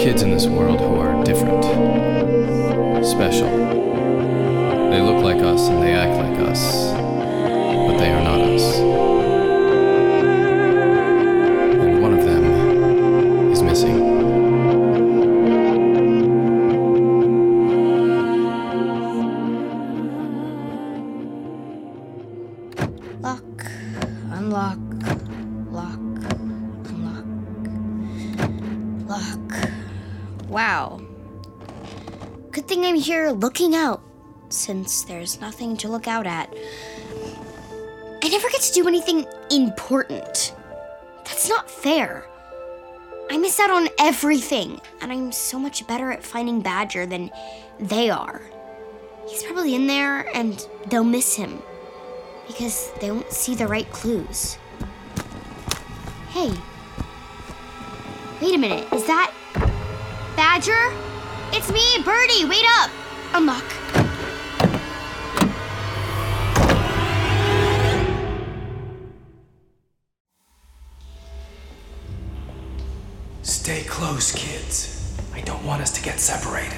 kids in this world who are different, special. They look like us and they act like us, but they are not us. And one of them is missing. Lock, unlock, lock, unlock, lock. Wow. Good thing I'm here looking out, since there's nothing to look out at. I never get to do anything important. That's not fair. I miss out on everything, and I'm so much better at finding Badger than they are. He's probably in there, and they'll miss him because they won't see the right clues. Hey. Wait a minute. Is that Badger? It's me, Birdie. Wait up. Unlock. Stay close, kids. I don't want us to get separated.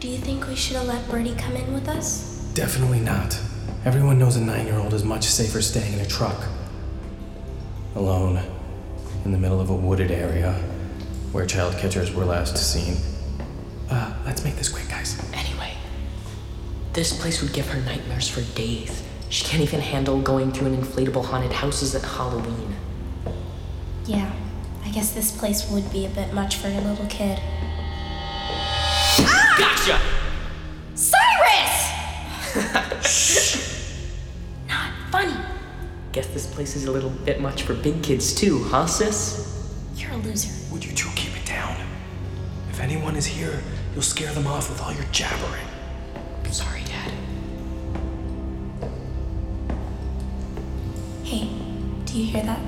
Do you think we should have let Birdie come in with us? Definitely not. Everyone knows a nine year old is much safer staying in a truck. Alone, in the middle of a wooded area where child catchers were last seen. Uh, let's make this quick, guys. Anyway, this place would give her nightmares for days. She can't even handle going through an inflatable haunted houses at Halloween. Yeah, I guess this place would be a bit much for a little kid. Ah! Gotcha! Cyrus! Shh! Not funny. Guess this place is a little bit much for big kids too, huh, sis? You're a loser. Would you two anyone is here, you'll scare them off with all your jabbering. Sorry, Dad. Hey, do you hear that?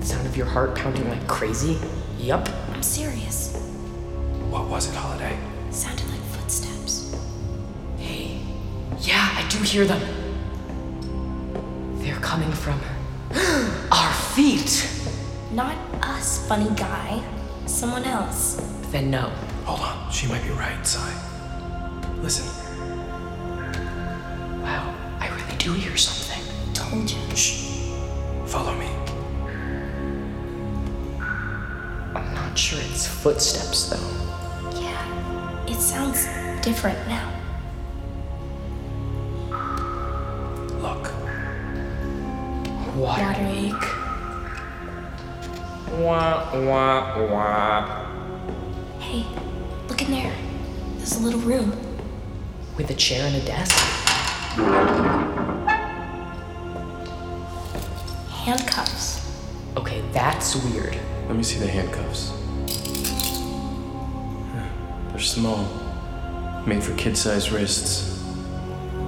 The sound of your heart pounding like crazy? Yup. I'm serious. What was it, Holiday? sounded like footsteps. Hey. Yeah, I do hear them. They're coming from our feet. Not us, funny guy. Someone else. Then no. Hold on, she might be right, Sai. Listen, Wow, I really do hear something. Told you. shh. Follow me. I'm not sure it's footsteps though. Yeah, it sounds different now. Look. Water. Water Wah, wah, wah. Hey, look in there. There's a little room. With a chair and a desk? Handcuffs. Okay, that's weird. Let me see the handcuffs. They're small, made for kid sized wrists.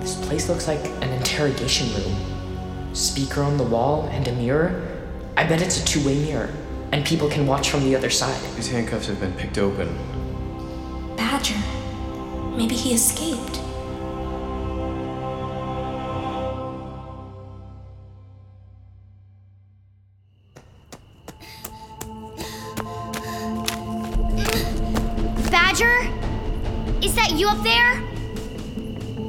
This place looks like an interrogation room. Speaker on the wall and a mirror? I bet it's a two way mirror, and people can watch from the other side. His handcuffs have been picked open. Badger. Maybe he escaped. Badger? Is that you up there?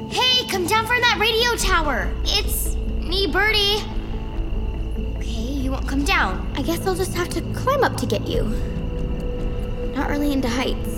Hey, come down from that radio tower. It's me, Birdie. You won't come down. I guess I'll just have to climb up to get you. Not really into heights,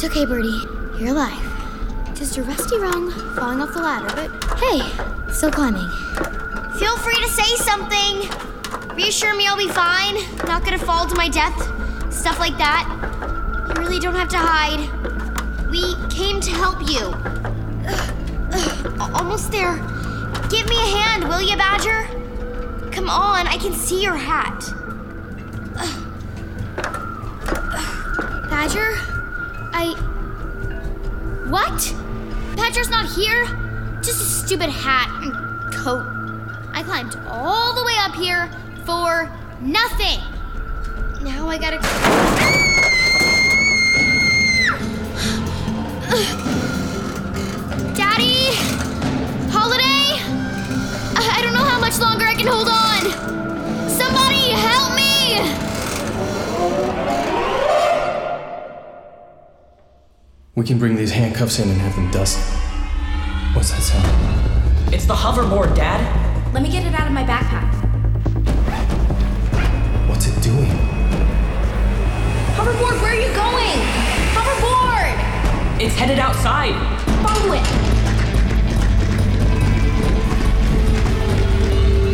It's okay, Birdie. You're alive. Just a rusty rung falling off the ladder, but hey, still climbing. Feel free to say something. Reassure me I'll be fine. Not gonna fall to my death. Stuff like that. You really don't have to hide. We came to help you. Almost there. Give me a hand, will you, Badger? Come on, I can see your hat. Badger? I. What? Petra's not here? Just a stupid hat and coat. I climbed all the way up here for nothing. Now I gotta. We can bring these handcuffs in and have them dust. What's that sound? It's the hoverboard, Dad. Let me get it out of my backpack. What's it doing? Hoverboard, where are you going? Hoverboard! It's headed outside. Follow it.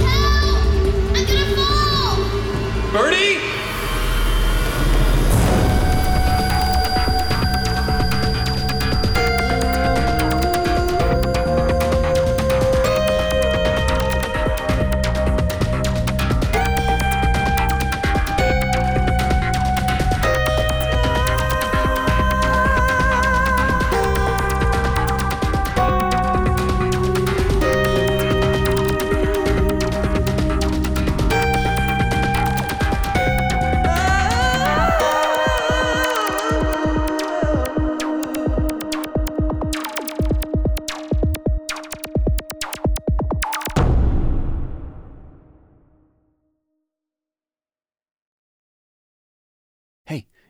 Help! I'm gonna fall! Birdie!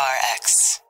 PRX.